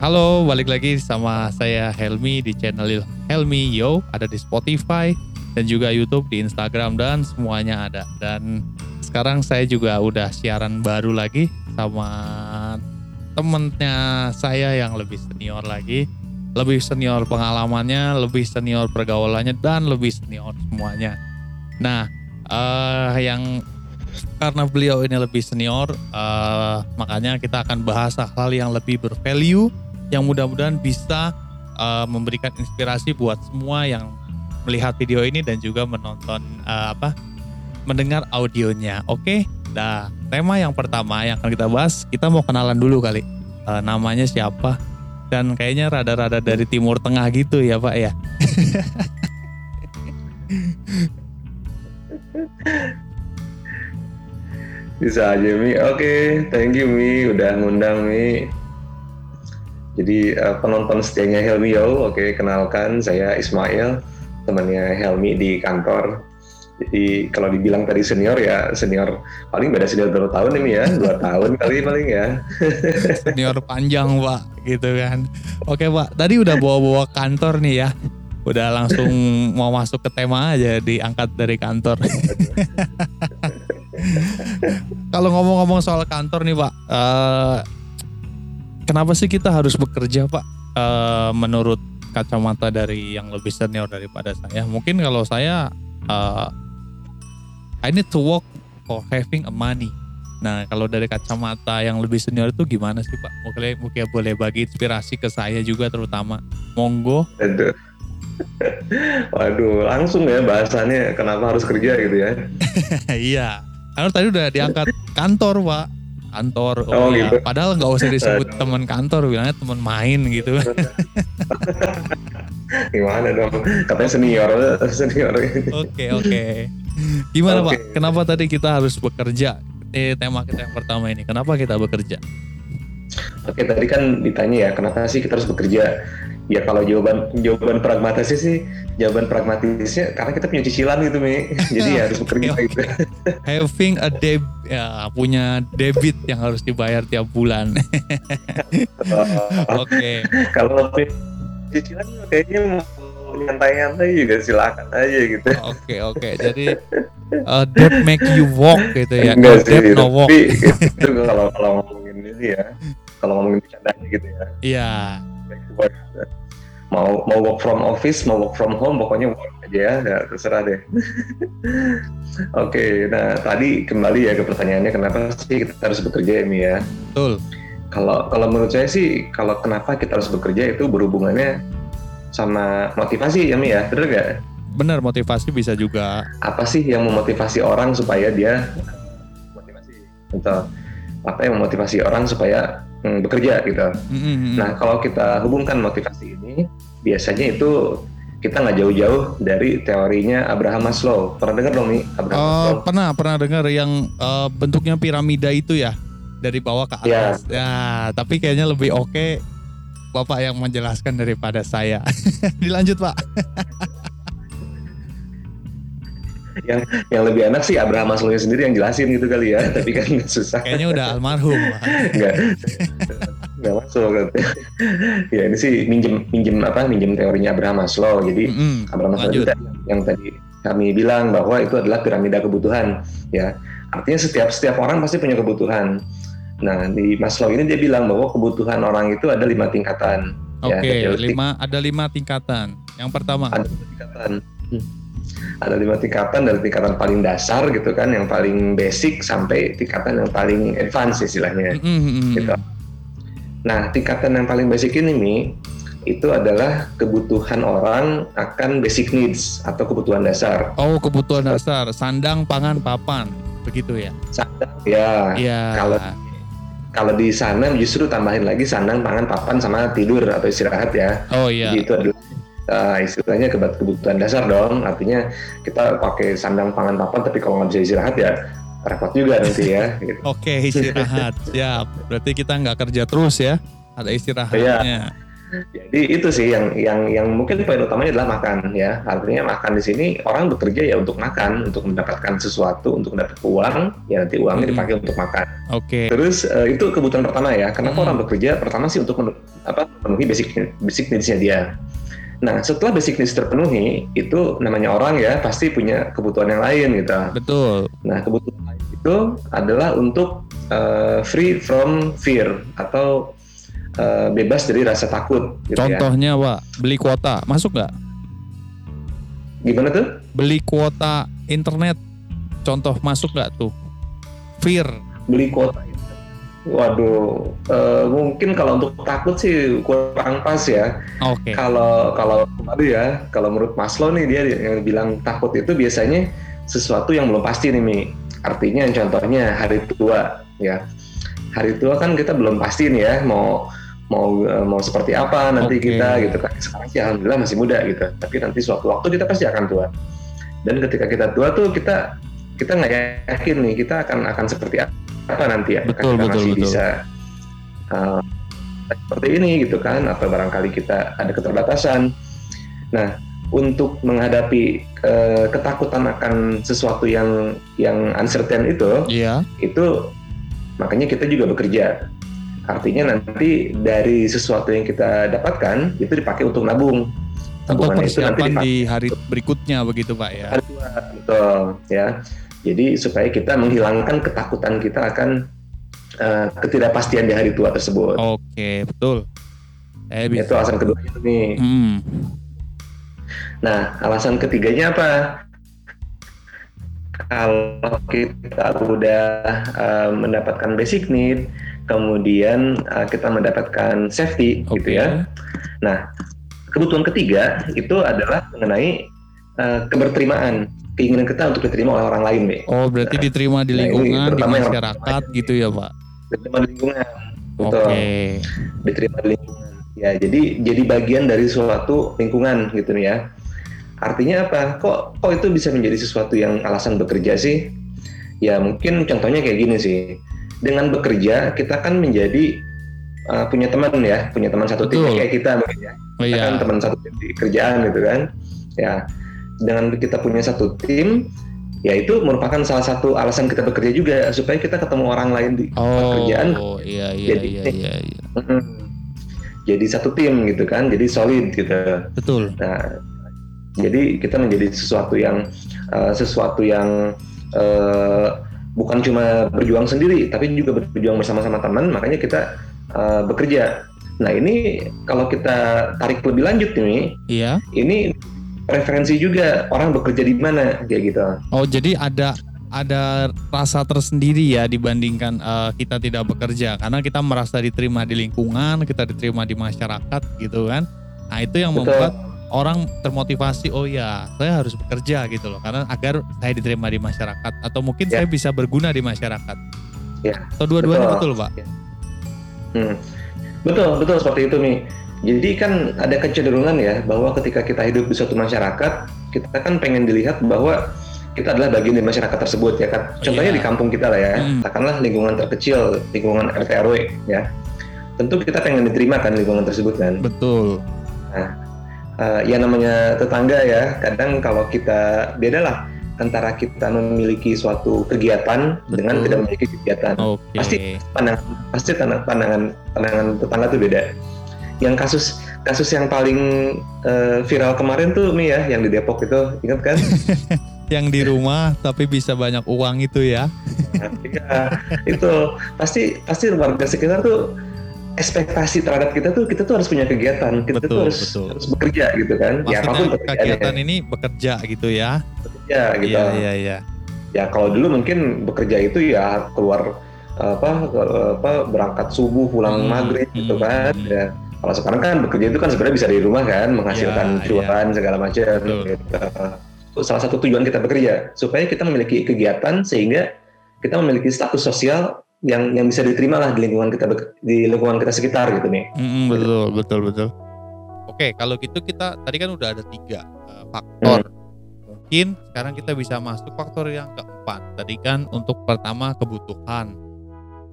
Halo, balik lagi sama saya Helmi di channel Helmi Yo, ada di Spotify dan juga YouTube, di Instagram dan semuanya ada. Dan sekarang saya juga udah siaran baru lagi sama temennya saya yang lebih senior lagi, lebih senior pengalamannya, lebih senior pergaulannya dan lebih senior semuanya. Nah, eh yang karena beliau ini lebih senior, eh, makanya kita akan bahas hal yang lebih bervalue yang mudah-mudahan bisa uh, memberikan inspirasi buat semua yang melihat video ini dan juga menonton uh, apa mendengar audionya. Oke, nah tema yang pertama yang akan kita bahas kita mau kenalan dulu kali. Uh, namanya siapa? Dan kayaknya rada-rada dari Timur Tengah gitu ya Pak ya. Bisa aja Mi. Oke, thank you Mi udah ngundang Mi. Jadi uh, penonton setianya Helmi Yo, oke kenalkan saya Ismail, temannya Helmi di kantor. Jadi kalau dibilang tadi senior ya senior paling beda senior berapa tahun ini ya dua tahun kali paling ya. senior panjang pak, gitu kan. Oke pak, tadi udah bawa-bawa kantor nih ya, udah langsung mau masuk ke tema aja diangkat dari kantor. kalau ngomong-ngomong soal kantor nih pak, uh, kenapa sih kita harus bekerja Pak? Uh, menurut kacamata dari yang lebih senior daripada saya, mungkin kalau saya uh, I need to work for having a money. Nah kalau dari kacamata yang lebih senior itu gimana sih Pak? Mungkin, mungkin boleh bagi inspirasi ke saya juga terutama. Monggo. Aduh. Waduh, langsung ya bahasannya kenapa harus kerja gitu ya? iya, karena tadi udah diangkat kantor Pak kantor. Oh, oh ya. gitu. Padahal nggak usah disebut teman kantor, bilangnya teman main gitu. Gimana dong? Katanya senior, senior. Oke oke. Gimana okay. Pak? Kenapa tadi kita harus bekerja? Eh, tema kita yang pertama ini, kenapa kita bekerja? Oke, tadi kan ditanya ya, kenapa sih kita harus bekerja? Ya kalau jawaban jawaban pragmatisnya sih, jawaban pragmatisnya karena kita punya cicilan gitu Mi. Jadi ya harus bekerja gitu. Having a deb ya punya debit yang harus dibayar tiap bulan. Oke. Okay. Kalau cicilan kayaknya mau nyantai-nyantai juga silakan aja gitu. Oke okay, oke. Okay. Jadi uh, debt make you walk gitu ya. Enggak sih, debt no walk. Tapi itu kalau kalau ngomongin ini ya, kalau ngomongin bercandanya gitu ya. Iya. Yeah mau mau work from office mau work from home pokoknya work aja ya, ya terserah deh. Oke okay, nah tadi kembali ya ke pertanyaannya kenapa sih kita harus bekerja ini ya? Betul. Kalau kalau menurut saya sih kalau kenapa kita harus bekerja itu berhubungannya sama motivasi ya ya benar gak? benar motivasi bisa juga. Apa sih yang memotivasi orang supaya dia motivasi? Atau apa yang memotivasi orang supaya hmm, bekerja gitu. Mm-hmm. Nah kalau kita hubungkan motivasi ini, biasanya itu kita nggak jauh-jauh dari teorinya Abraham Maslow. Pernah dengar dong nih Abraham uh, Maslow? Pernah, pernah dengar yang uh, bentuknya piramida itu ya dari bawah ke atas. Ya, ya tapi kayaknya lebih oke okay Bapak yang menjelaskan daripada saya. Dilanjut Pak. yang yang lebih enak sih Abraham Maslow sendiri yang jelasin gitu kali ya. Tapi kan susah. Kayaknya udah almarhum. Nggak. Nggak masuk kan ya ini sih minjem minjem apa minjem teorinya Abraham Maslow. Jadi mm -hmm. Abraham Maslow itu yang tadi kami bilang bahwa itu adalah piramida kebutuhan ya. Artinya setiap setiap orang pasti punya kebutuhan. Nah di Maslow ini dia bilang bahwa kebutuhan orang itu ada lima tingkatan ya, Oke, okay, ya, lima ada lima tingkatan. Yang pertama. Ada tingkatan. Hmm ada lima tingkatan dari tingkatan paling dasar gitu kan yang paling basic sampai tingkatan yang paling advance istilahnya mm-hmm. gitu. Nah tingkatan yang paling basic ini nih itu adalah kebutuhan orang akan basic needs atau kebutuhan dasar. Oh kebutuhan dasar sandang pangan papan begitu ya? Sandang ya. Iya. Kalau kalau di sana justru tambahin lagi sandang pangan papan sama tidur atau istirahat ya. Oh iya. Itu adalah uh, istilahnya kebutuhan dasar dong. Artinya kita pakai sandang pangan papan, tapi kalau nggak bisa istirahat ya repot juga nanti ya. Gitu. Oke istirahat, siap. Berarti kita nggak kerja terus ya, ada istirahatnya. Iya. Jadi itu sih yang yang yang mungkin poin utamanya adalah makan ya. Artinya makan di sini orang bekerja ya untuk makan, untuk mendapatkan sesuatu, untuk mendapat uang, ya nanti uangnya hmm. dipakai untuk makan. Oke. Okay. Terus uh, itu kebutuhan pertama ya. Kenapa hmm. orang bekerja? Pertama sih untuk men, apa memenuhi basic basic needs-nya dia. Nah, setelah basic needs terpenuhi, itu namanya orang ya pasti punya kebutuhan yang lain gitu. Betul. Nah, kebutuhan lain itu adalah untuk uh, free from fear atau uh, bebas dari rasa takut. Gitu ya. Contohnya, ya. Pak, beli kuota masuk nggak? Gimana tuh? Beli kuota internet, contoh masuk nggak tuh? Fear. Beli kuota Waduh, uh, mungkin kalau untuk takut sih kurang pas ya. Oke. Okay. Kalau kalau aduh ya, kalau menurut Maslow nih dia yang bilang takut itu biasanya sesuatu yang belum pasti nih Mi. Artinya contohnya hari tua ya. Hari tua kan kita belum pasti nih ya mau mau eh, mau seperti apa nanti okay. kita gitu kan sekarang sih alhamdulillah masih muda gitu tapi nanti suatu waktu kita pasti akan tua dan ketika kita tua tuh kita kita nggak yakin nih kita akan akan seperti apa nanti ya betul, kita betul, masih betul. bisa uh, seperti ini gitu kan atau barangkali kita ada keterbatasan nah untuk menghadapi uh, ketakutan akan sesuatu yang yang uncertain itu yeah. itu makanya kita juga bekerja Artinya nanti dari sesuatu yang kita dapatkan itu dipakai untuk nabung. Untuk persiapan di hari berikutnya begitu Pak ya. betul ya. Jadi supaya kita menghilangkan ketakutan kita akan uh, ketidakpastian di hari tua tersebut. Oke betul. Eh, bisa. Itu alasan kedua itu nih. Hmm. Nah alasan ketiganya apa? Kalau kita udah uh, mendapatkan basic need, kemudian uh, kita mendapatkan safety okay. gitu ya. Nah, kebutuhan ketiga itu adalah mengenai uh, keberterimaan, keinginan kita untuk diterima oleh orang lain, nih. Oh, berarti nah, diterima di lingkungan, nah di masyarakat gitu ya, Pak? Diterima di lingkungan, betul. Okay. Diterima di lingkungan. Ya, jadi jadi bagian dari suatu lingkungan gitu nih ya. Artinya apa? Kok kok itu bisa menjadi sesuatu yang alasan bekerja sih? Ya mungkin contohnya kayak gini sih dengan bekerja kita kan menjadi uh, punya teman ya, punya teman satu tim kayak kita mungkin ya. Oh, kita iya. kan teman satu tim di kerjaan gitu kan. Ya. Dengan kita punya satu tim, ya itu merupakan salah satu alasan kita bekerja juga supaya kita ketemu orang lain di oh, pekerjaan. Oh, iya iya jadi, iya iya. iya. jadi satu tim gitu kan, jadi solid gitu. Betul. Nah, jadi kita menjadi sesuatu yang uh, sesuatu yang uh, bukan cuma berjuang sendiri tapi juga berjuang bersama-sama teman makanya kita uh, bekerja nah ini kalau kita tarik lebih lanjut nih iya ini preferensi juga orang bekerja di mana kayak gitu oh jadi ada ada rasa tersendiri ya dibandingkan uh, kita tidak bekerja karena kita merasa diterima di lingkungan kita diterima di masyarakat gitu kan nah itu yang Betul. membuat orang termotivasi oh ya saya harus bekerja gitu loh karena agar saya diterima di masyarakat atau mungkin ya. saya bisa berguna di masyarakat ya atau dua-duanya betul. betul pak ya. hmm. betul betul seperti itu nih jadi kan ada kecenderungan ya bahwa ketika kita hidup di suatu masyarakat kita kan pengen dilihat bahwa kita adalah bagian dari masyarakat tersebut ya kan contohnya yeah. di kampung kita lah ya hmm. katakanlah lingkungan terkecil lingkungan RT RW ya tentu kita pengen diterima kan lingkungan tersebut kan betul nah uh, ya namanya tetangga ya kadang kalau kita beda lah antara kita memiliki suatu kegiatan Betul. dengan tidak memiliki kegiatan okay. pasti pandangan pasti pandangan pandangan tetangga itu beda yang kasus kasus yang paling uh, viral kemarin tuh Mi ya yang di Depok itu ingat kan? Yang di rumah tapi bisa banyak uang itu ya. Iya itu. Pasti pasti warga sekitar tuh ekspektasi terhadap kita tuh kita tuh harus punya kegiatan. Kita betul, tuh harus betul. harus bekerja gitu kan? Ya, Maksudnya ya apa pun kegiatan ini bekerja gitu ya? Bekerja gitu. iya iya iya. Ya kalau dulu mungkin bekerja itu ya keluar apa apa berangkat subuh pulang hmm, maghrib hmm, gitu kan? hmm. ya kalau sekarang kan bekerja itu kan sebenarnya bisa di rumah kan menghasilkan ya, cuan ya. segala macam gitu. salah satu tujuan kita bekerja supaya kita memiliki kegiatan sehingga kita memiliki status sosial yang yang bisa diterima lah di lingkungan kita di lingkungan kita sekitar gitu nih. Mm, betul betul betul. Oke kalau gitu kita tadi kan udah ada tiga uh, faktor. Hmm. Mungkin sekarang kita bisa masuk faktor yang keempat. Tadi kan untuk pertama kebutuhan,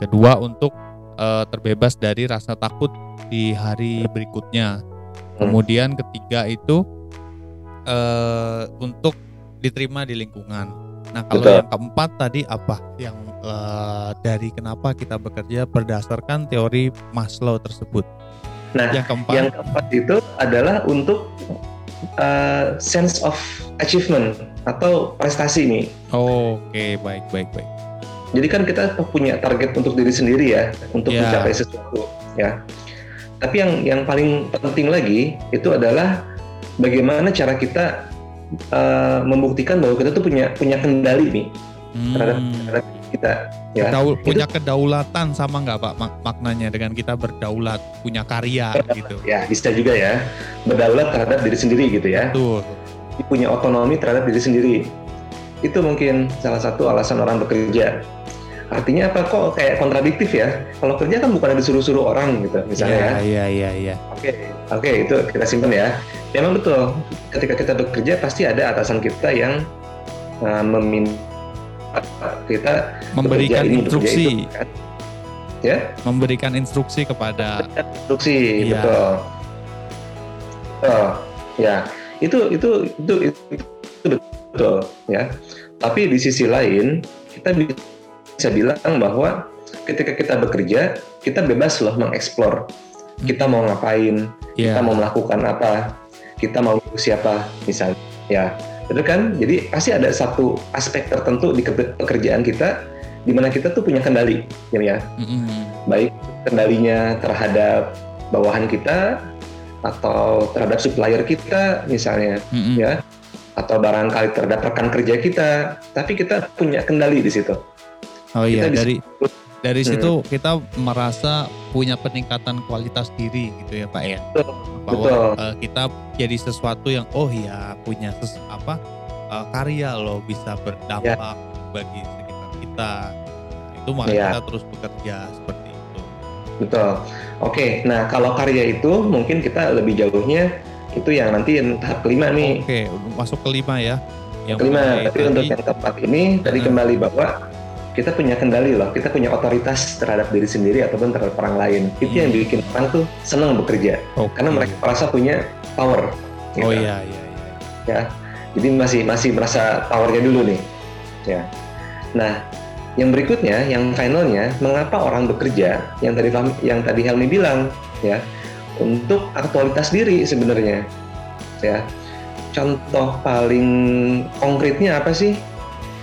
kedua untuk uh, terbebas dari rasa takut di hari berikutnya. Hmm. Kemudian ketiga itu uh, untuk diterima di lingkungan. Nah kalau Betul. yang keempat tadi apa yang uh, dari kenapa kita bekerja berdasarkan teori Maslow tersebut? Nah yang keempat, yang keempat itu adalah untuk uh, sense of achievement atau prestasi nih. Oh, Oke, okay. baik, baik, baik. Jadi kan kita punya target untuk diri sendiri ya, untuk yeah. mencapai sesuatu ya. Tapi yang yang paling penting lagi itu adalah bagaimana cara kita uh, membuktikan bahwa kita tuh punya punya kendali nih hmm. terhadap, terhadap kita. Ya. Kedaul, punya itu, kedaulatan sama nggak pak mak maknanya dengan kita berdaulat punya karya gitu? Ya bisa juga ya berdaulat terhadap diri sendiri gitu ya. Betul. Punya otonomi terhadap diri sendiri. Itu mungkin salah satu alasan orang bekerja. Artinya apa? Kok kayak kontradiktif ya? Kalau kerja kan bukan disuruh-suruh orang gitu misalnya. Ya iya iya iya. Oke oke itu kita simpan ya. Memang betul ketika kita bekerja pasti ada atasan kita yang uh, meminta kita memberikan ini, instruksi. itu, kan? ya? Memberikan instruksi kepada instruksi ya. betul. Oh ya. Itu itu itu itu, itu betul ya tapi di sisi lain kita bisa bilang bahwa ketika kita bekerja, kita bebas loh mengeksplor. Kita mau ngapain, yeah. kita mau melakukan apa, kita mau siapa misalnya. Ya, itu kan. Jadi pasti ada satu aspek tertentu di pekerjaan kita di mana kita tuh punya kendali, ya. ya. Mm-hmm. Baik kendalinya terhadap bawahan kita atau terhadap supplier kita misalnya, mm-hmm. ya. Atau barangkali terhadap rekan kerja kita, tapi kita punya kendali di situ. Oh iya dari dari hmm. situ kita merasa punya peningkatan kualitas diri gitu ya Pak ya. Betul. Bahwa Betul. Uh, kita jadi sesuatu yang oh iya punya ses, apa uh, karya loh bisa berdampak ya. bagi sekitar kita. Itu makanya ya. kita terus bekerja seperti itu. Betul. Oke, nah kalau karya itu mungkin kita lebih jauhnya itu yang nanti yang tahap kelima nih. Oke, masuk kelima ya. Yang kelima, tapi tadi, untuk yang keempat ini tadi kembali bahwa kita punya kendali loh, kita punya otoritas terhadap diri sendiri ataupun terhadap orang lain. Itu hmm. yang bikin orang tuh senang bekerja, okay. karena mereka merasa punya power. Gitu. Oh iya iya iya. Ya, jadi masih masih merasa powernya dulu nih. Ya. Nah, yang berikutnya, yang finalnya, mengapa orang bekerja? Yang tadi yang tadi Helmi bilang, ya, untuk aktualitas diri sebenarnya, ya. Contoh paling konkretnya apa sih?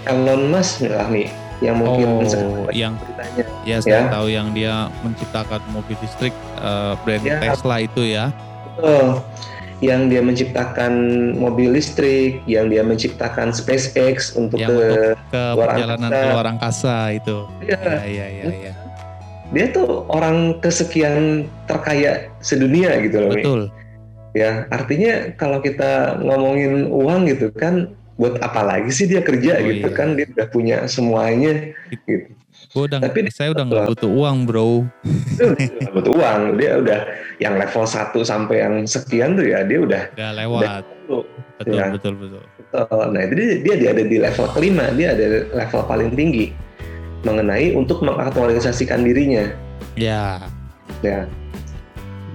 Elon Musk lah nih yang mungkin oh, yang beritanya. Ya, saya ya. tahu yang dia menciptakan mobil listrik uh, brand ya. Tesla itu ya. Betul. Yang dia menciptakan mobil listrik, yang dia menciptakan SpaceX untuk yang ke, untuk ke luar perjalanan angkasa. ke luar angkasa itu. Iya, iya, iya, ya, ya. Dia tuh orang kesekian terkaya sedunia gitu loh. Betul. Ya, artinya kalau kita ngomongin uang gitu kan buat apa lagi sih dia kerja oh, gitu iya. kan dia udah punya semuanya gitu. Udah, Tapi saya udah nggak butuh uang bro. butuh uang, dia udah yang level 1 sampai yang sekian tuh ya dia udah. Udah lewat. Udah, betul, ya. betul betul betul. Nah itu dia, dia dia ada di level kelima, dia ada level paling tinggi mengenai untuk mengaktualisasikan dirinya. Ya. Ya.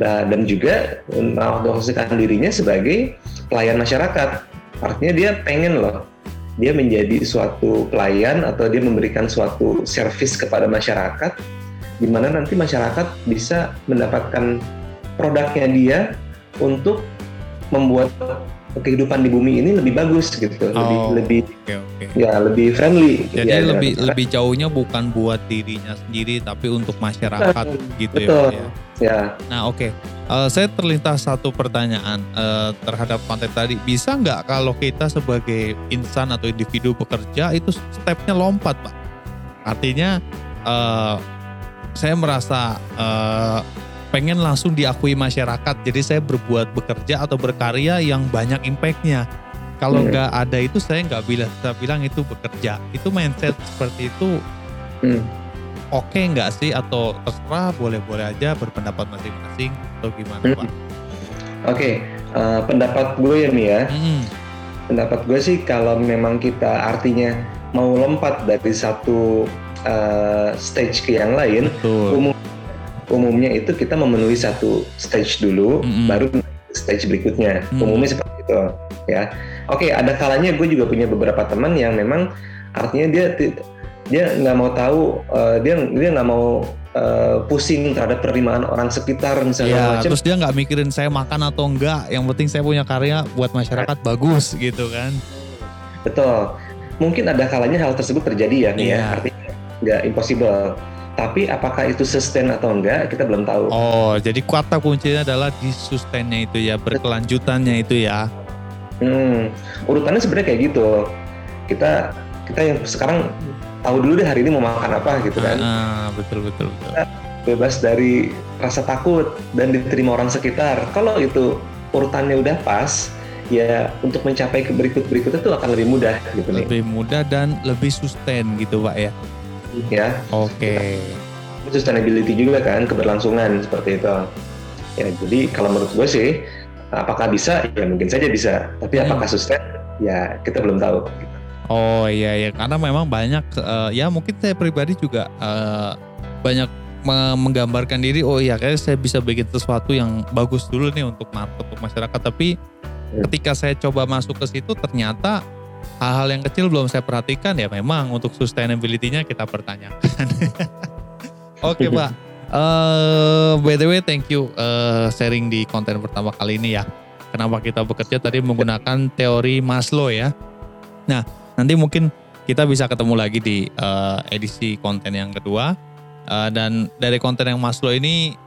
Nah, dan juga mengaktualisasikan dirinya sebagai pelayan masyarakat Artinya dia pengen loh, dia menjadi suatu pelayan atau dia memberikan suatu service kepada masyarakat, di mana nanti masyarakat bisa mendapatkan produknya dia untuk membuat kehidupan di bumi ini lebih bagus gitu, oh, lebih lebih okay, okay. ya lebih friendly. Jadi ya, lebih ya. lebih jauhnya bukan buat dirinya sendiri tapi untuk masyarakat betul, gitu ya, betul. ya. Ya. Nah oke, okay. uh, eh, saya terlintas satu pertanyaan uh, terhadap konten tadi. Bisa nggak kalau kita sebagai insan atau individu bekerja itu stepnya lompat, pak? Artinya uh, saya merasa uh, pengen langsung diakui masyarakat. Jadi saya berbuat bekerja atau berkarya yang banyak impactnya. Kalau hmm. nggak hmm. ada itu saya nggak bisa bilang itu bekerja. Itu mindset seperti itu hmm. oke okay nggak sih atau terserah boleh-boleh aja berpendapat masing-masing atau gimana hmm. pak? Oke, okay. uh, eh, pendapat gue ya nih ya. Hmm. Pendapat gue sih kalau memang kita artinya mau lompat dari satu uh, stage ke yang lain, umum umumnya itu kita memenuhi satu stage dulu, mm -hmm. baru stage berikutnya. Mm -hmm. Umumnya seperti itu, ya. Oke, ada kalanya gue juga punya beberapa teman yang memang artinya dia dia nggak mau tahu, uh, dia dia nggak mau uh, pusing terhadap penerimaan orang sekitar misalnya ya, macam. Terus dia nggak mikirin saya makan atau enggak, yang penting saya punya karya buat masyarakat nah. bagus gitu kan. Betul. Mungkin ada kalanya hal tersebut terjadi ya, nih ya. Artinya nggak impossible tapi apakah itu sustain atau enggak kita belum tahu. Oh, jadi kata kuncinya adalah di sustainnya itu ya, berkelanjutannya itu ya. Hmm, urutannya sebenarnya kayak gitu. Kita kita yang sekarang tahu dulu deh hari ini mau makan apa gitu kan. Ah, betul betul betul. Kita bebas dari rasa takut dan diterima orang sekitar. Kalau itu urutannya udah pas, ya untuk mencapai ke berikut berikutnya itu akan lebih mudah gitu nih. Lebih mudah dan lebih sustain gitu pak ya ya. Oke. Okay. Sustainability juga kan, keberlangsungan seperti itu. Ya, jadi kalau menurut gue sih, apakah bisa? Ya mungkin saja bisa. Tapi hmm. apakah sustain? Ya kita belum tahu. Oh iya iya, karena memang banyak uh, ya mungkin saya pribadi juga uh, banyak menggambarkan diri oh iya kayak saya bisa bikin sesuatu yang bagus dulu nih untuk market untuk masyarakat tapi hmm. ketika saya coba masuk ke situ ternyata hal-hal yang kecil belum saya perhatikan ya memang untuk sustainability-nya kita pertanyakan. Oke okay, Pak, uh, by the way thank you uh, sharing di konten pertama kali ini ya. Kenapa kita bekerja tadi menggunakan teori Maslow ya. Nah nanti mungkin kita bisa ketemu lagi di uh, edisi konten yang kedua. Uh, dan dari konten yang Maslow ini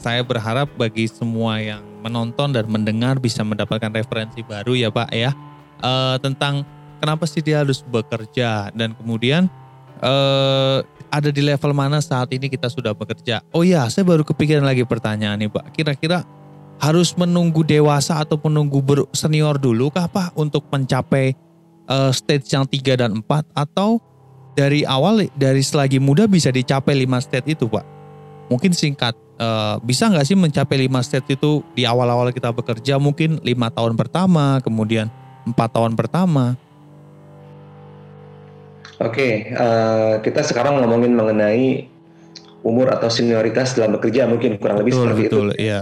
saya berharap bagi semua yang menonton dan mendengar bisa mendapatkan referensi baru ya Pak ya uh, tentang kenapa sih dia harus bekerja dan kemudian uh, ada di level mana saat ini kita sudah bekerja. Oh ya, saya baru kepikiran lagi pertanyaan nih Pak. Kira-kira harus menunggu dewasa atau menunggu senior dulu kah Pak untuk mencapai uh, stage yang 3 dan 4 atau dari awal dari selagi muda bisa dicapai 5 stage itu Pak? Mungkin singkat, uh, bisa nggak sih mencapai 5 stage itu di awal-awal kita bekerja mungkin lima tahun pertama, kemudian empat tahun pertama? Oke, uh, kita sekarang ngomongin mengenai umur atau senioritas dalam bekerja mungkin kurang lebih betul, seperti betul, itu. Iya.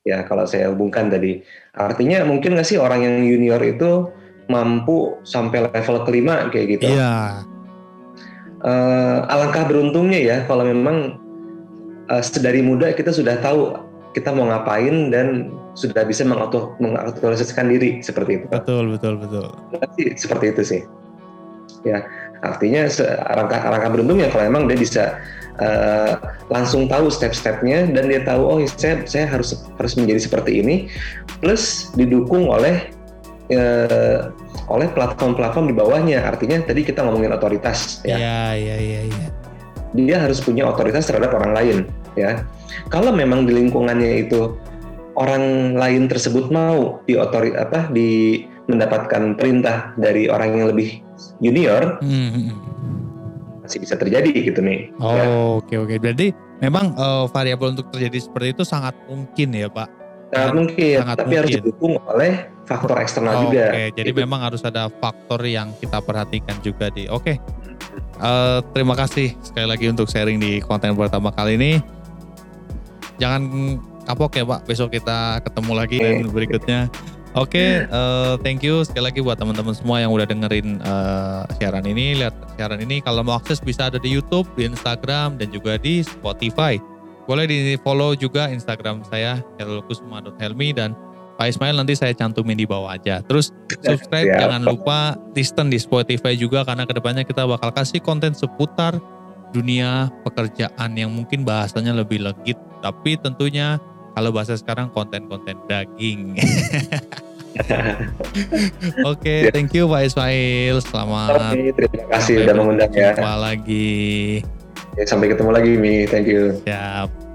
Ya, kalau saya hubungkan tadi, artinya mungkin nggak sih orang yang junior itu mampu sampai level kelima kayak gitu? Iya. Uh, alangkah beruntungnya ya kalau memang uh, sedari muda kita sudah tahu kita mau ngapain dan sudah bisa mengaktualisasikan diri seperti itu. Betul, betul, betul. Seperti itu sih. Ya, Artinya rangka rangka beruntung ya kalau emang dia bisa uh, langsung tahu step-stepnya dan dia tahu oh saya saya harus harus menjadi seperti ini plus didukung oleh uh, oleh platform-platform di bawahnya. Artinya tadi kita ngomongin otoritas ya. Iya, iya, iya, iya. Dia harus punya otoritas terhadap orang lain ya. Kalau memang di lingkungannya itu orang lain tersebut mau di otori apa di mendapatkan perintah dari orang yang lebih junior hmm. masih bisa terjadi gitu nih. Oh ya. oke oke. Berarti memang uh, variabel untuk terjadi seperti itu sangat mungkin ya Pak. Sangat mungkin, sangat tapi mungkin. harus didukung oleh faktor eksternal oh, juga. Oke, jadi gitu. memang harus ada faktor yang kita perhatikan juga di. Oke, okay. uh, eh, terima kasih sekali lagi untuk sharing di konten pertama kali ini. Jangan kapok ya Pak, besok kita ketemu lagi okay. berikutnya. Oke, okay, uh, eh, thank you sekali lagi buat teman-teman semua yang udah dengerin uh, siaran ini, lihat siaran ini. Kalau mau akses bisa ada di YouTube, di Instagram, dan juga di Spotify. Boleh di follow juga Instagram saya helkusma.helmi dan Pak Ismail nanti saya cantumin di bawah aja. Terus subscribe, ya. jangan lupa listen di Spotify juga karena ke depannya kita bakal kasih konten seputar dunia pekerjaan yang mungkin bahasanya lebih legit, tapi tentunya kalau bahasa sekarang konten-konten daging. Oke, okay, ya. thank you Pak Ismail. Selamat. Okay, terima kasih sudah mengundang ya. Jumpa lagi. Ya, sampai ketemu lagi Mi. Thank you. Siap.